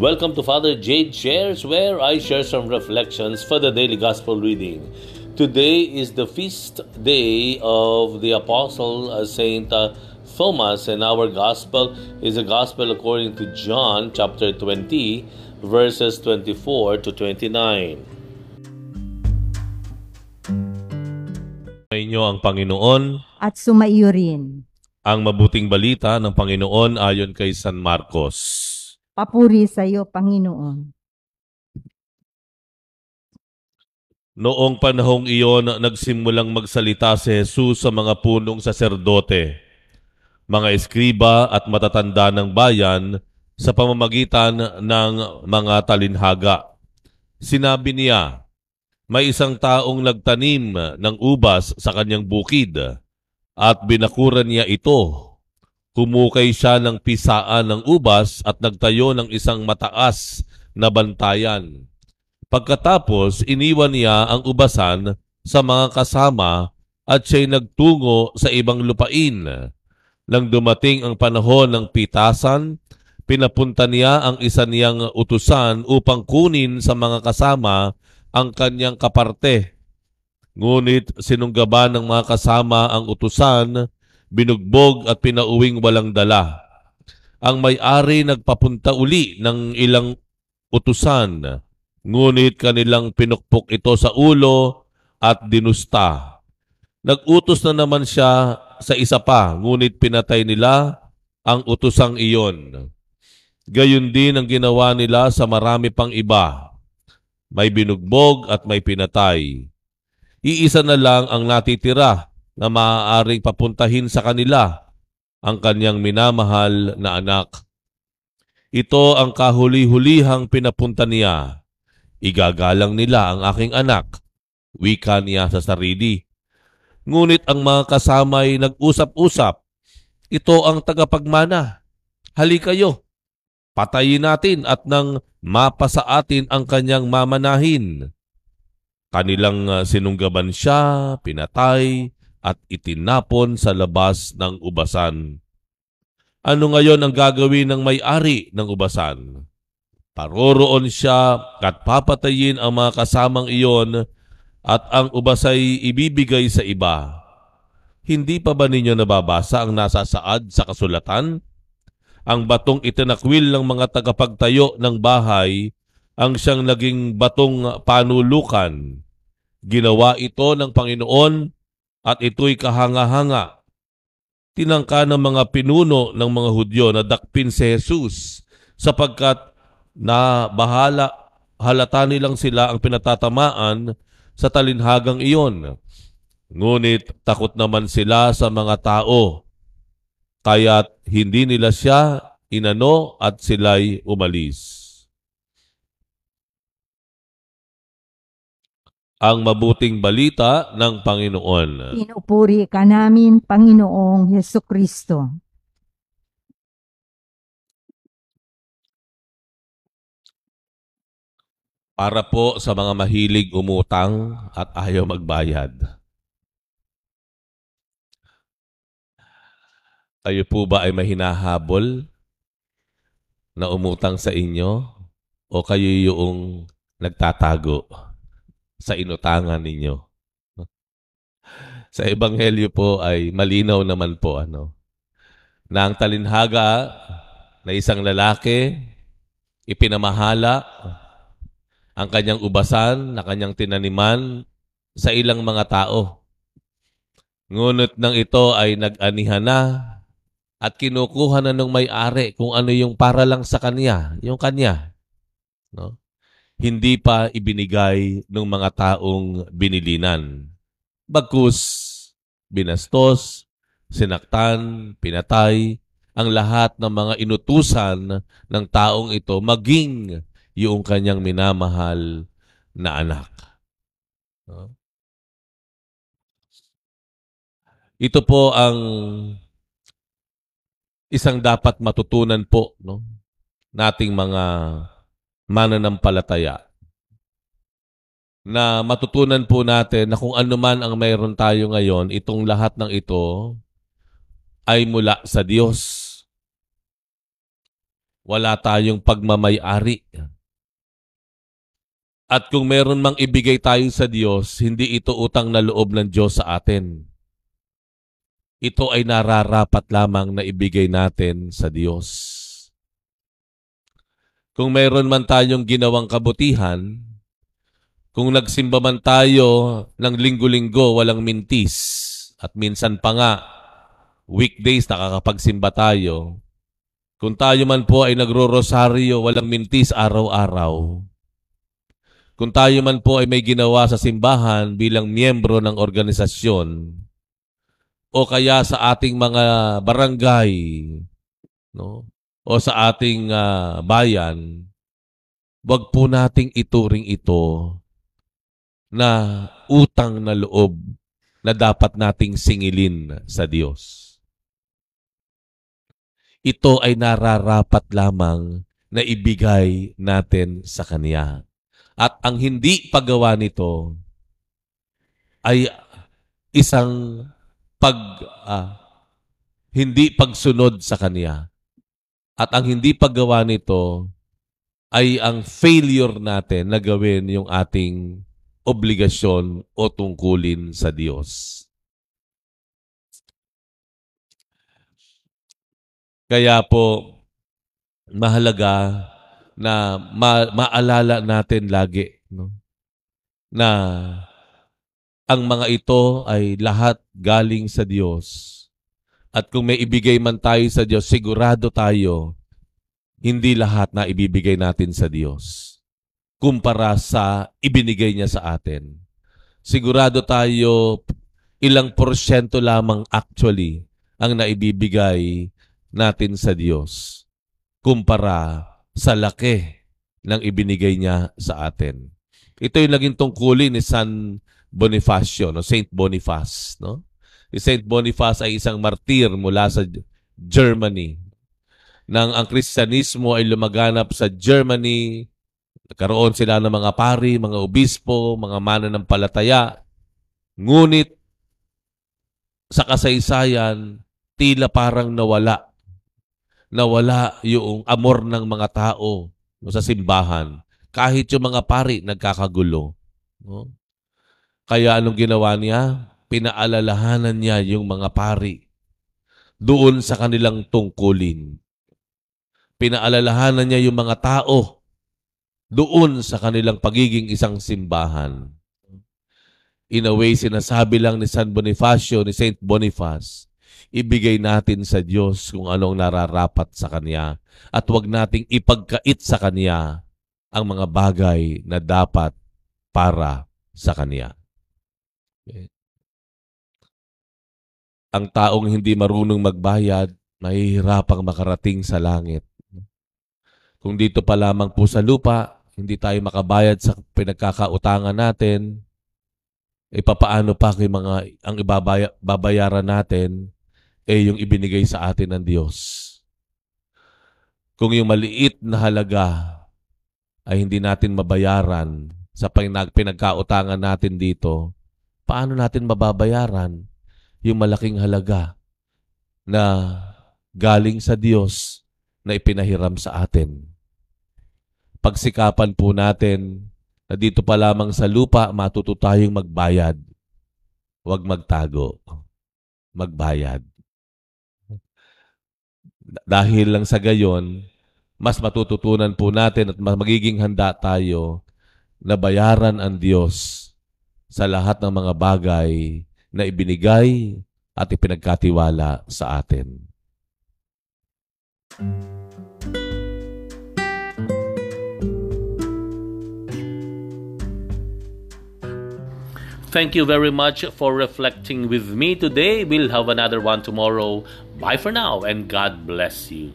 Welcome to Father Jade Shares, where I share some reflections for the daily gospel reading. Today is the feast day of the Apostle uh, Saint uh, Thomas, and our gospel is the gospel according to John chapter 20, verses 24 to 29. Inyo ang Panginoon at sumaiyo rin. ang mabuting balita ng Panginoon ayon kay San Marcos. Papuri sa iyo, Panginoon. Noong panahong iyon, nagsimulang magsalita si Jesus sa mga punong saserdote, mga eskriba at matatanda ng bayan sa pamamagitan ng mga talinhaga. Sinabi niya, may isang taong nagtanim ng ubas sa kanyang bukid at binakuran niya ito. Humukay siya ng pisaan ng ubas at nagtayo ng isang mataas na bantayan. Pagkatapos, iniwan niya ang ubasan sa mga kasama at siya'y nagtungo sa ibang lupain. Nang dumating ang panahon ng pitasan, pinapunta niya ang isa niyang utusan upang kunin sa mga kasama ang kanyang kaparte Ngunit sinunggaban ng mga kasama ang utusan, binugbog at pinauwing walang dala. Ang may-ari nagpapunta uli ng ilang utusan, ngunit kanilang pinukpok ito sa ulo at dinusta. Nagutos na naman siya sa isa pa, ngunit pinatay nila ang utusang iyon. Gayon din ang ginawa nila sa marami pang iba. May binugbog at may pinatay iisa na lang ang natitira na maaaring papuntahin sa kanila ang kanyang minamahal na anak. Ito ang kahuli-hulihang pinapunta niya. Igagalang nila ang aking anak. Wika niya sa sarili. Ngunit ang mga kasamay nag-usap-usap. Ito ang tagapagmana. Hali kayo. Patayin natin at nang mapasa atin ang kanyang mamanahin. Kanilang uh, sinunggaban siya, pinatay, at itinapon sa labas ng ubasan. Ano ngayon ang gagawin ng may-ari ng ubasan? Paroroon siya at papatayin ang mga kasamang iyon at ang ubasay ibibigay sa iba. Hindi pa ba ninyo nababasa ang nasa saad sa kasulatan? Ang batong itinakwil ng mga tagapagtayo ng bahay ang siyang naging batong panulukan. Ginawa ito ng Panginoon at ito'y kahanga-hanga. Tinangka ng mga pinuno ng mga Hudyo na dakpin si Jesus sapagkat na bahala halata nilang sila ang pinatatamaan sa talinhagang iyon. Ngunit takot naman sila sa mga tao, kaya't hindi nila siya inano at sila'y umalis. Ang mabuting balita ng Panginoon. Pinupuri ka namin, Panginoong Yeso Kristo. Para po sa mga mahilig umutang at ayaw magbayad. Kayo po ba ay mahinahabol na umutang sa inyo o kayo yung nagtatago? Sa inutangan ninyo. Sa ebanghelyo po ay malinaw naman po ano na ang talinhaga na isang lalaki ipinamahala ang kanyang ubasan na kanyang tinaniman sa ilang mga tao. Ngunit nang ito ay nag-anihan na at kinukuha na ng may-ari kung ano yung para lang sa kanya, yung kanya. No? Hindi pa ibinigay ng mga taong binilinan. Bagkus, binastos, sinaktan, pinatay, ang lahat ng mga inutusan ng taong ito maging yung kanyang minamahal na anak. Ito po ang isang dapat matutunan po no nating mga mananampalataya. Na matutunan po natin na kung ano man ang mayroon tayo ngayon, itong lahat ng ito ay mula sa Diyos. wala tayong pagmamayari. At kung meron mang ibigay tayo sa Diyos, hindi ito utang na loob ng Diyos sa atin. Ito ay nararapat lamang na ibigay natin sa Diyos. Kung meron man tayong ginawang kabutihan, kung nagsimba man tayo ng linggo-linggo walang mintis, at minsan pa nga, weekdays nakakapagsimba tayo, kung tayo man po ay nagro-rosaryo walang mintis araw-araw, kung tayo man po ay may ginawa sa simbahan bilang miyembro ng organisasyon o kaya sa ating mga barangay no o sa ating uh, bayan wag po nating ituring ito na utang na loob na dapat nating singilin sa Diyos. Ito ay nararapat lamang na ibigay natin sa Kanya. At ang hindi paggawa nito ay isang pag uh, hindi pagsunod sa kanya. At ang hindi paggawa nito ay ang failure natin na gawin yung ating obligasyon o tungkulin sa Diyos. Kaya po, mahalaga na ma- maalala natin lagi no na ang mga ito ay lahat galing sa Diyos. At kung may ibigay man tayo sa Diyos, sigurado tayo, hindi lahat na ibibigay natin sa Diyos. Kumpara sa ibinigay niya sa atin. Sigurado tayo, ilang porsyento lamang actually ang naibibigay natin sa Diyos. Kumpara sa laki ng ibinigay niya sa atin. Ito yung naging tungkulin ni San Bonifacio, no? Saint Boniface. No? Saint Boniface ay isang martir mula sa Germany. Nang ang Kristyanismo ay lumaganap sa Germany, nagkaroon sila ng mga pari, mga obispo, mga mananampalataya. Ngunit sa kasaysayan, tila parang nawala nawala yung amor ng mga tao sa simbahan. Kahit yung mga pari nagkakagulo. No? Kaya anong ginawa niya? Pinaalalahanan niya yung mga pari doon sa kanilang tungkulin. Pinaalalahanan niya yung mga tao doon sa kanilang pagiging isang simbahan. In a way, sinasabi lang ni San Bonifacio, ni Saint Boniface, ibigay natin sa Diyos kung anong nararapat sa Kanya at huwag nating ipagkait sa Kanya ang mga bagay na dapat para sa Kanya. Okay. Ang taong hindi marunong magbayad, mahihirapang makarating sa langit. Kung dito pa lamang po sa lupa, hindi tayo makabayad sa pinagkakautangan natin, e papaano pa kay mga ang ibabayaran natin eh yung ibinigay sa atin ng Diyos. Kung yung maliit na halaga ay hindi natin mabayaran sa pinagkautangan natin dito, paano natin mababayaran yung malaking halaga na galing sa Diyos na ipinahiram sa atin? Pagsikapan po natin na dito pa lamang sa lupa matuto tayong magbayad. Huwag magtago. Magbayad. Dahil lang sa gayon, mas matututunan po natin at magiging handa tayo na bayaran ang Diyos sa lahat ng mga bagay na ibinigay at ipinagkatiwala sa atin. Thank you very much for reflecting with me today. We'll have another one tomorrow. Bye for now and God bless you.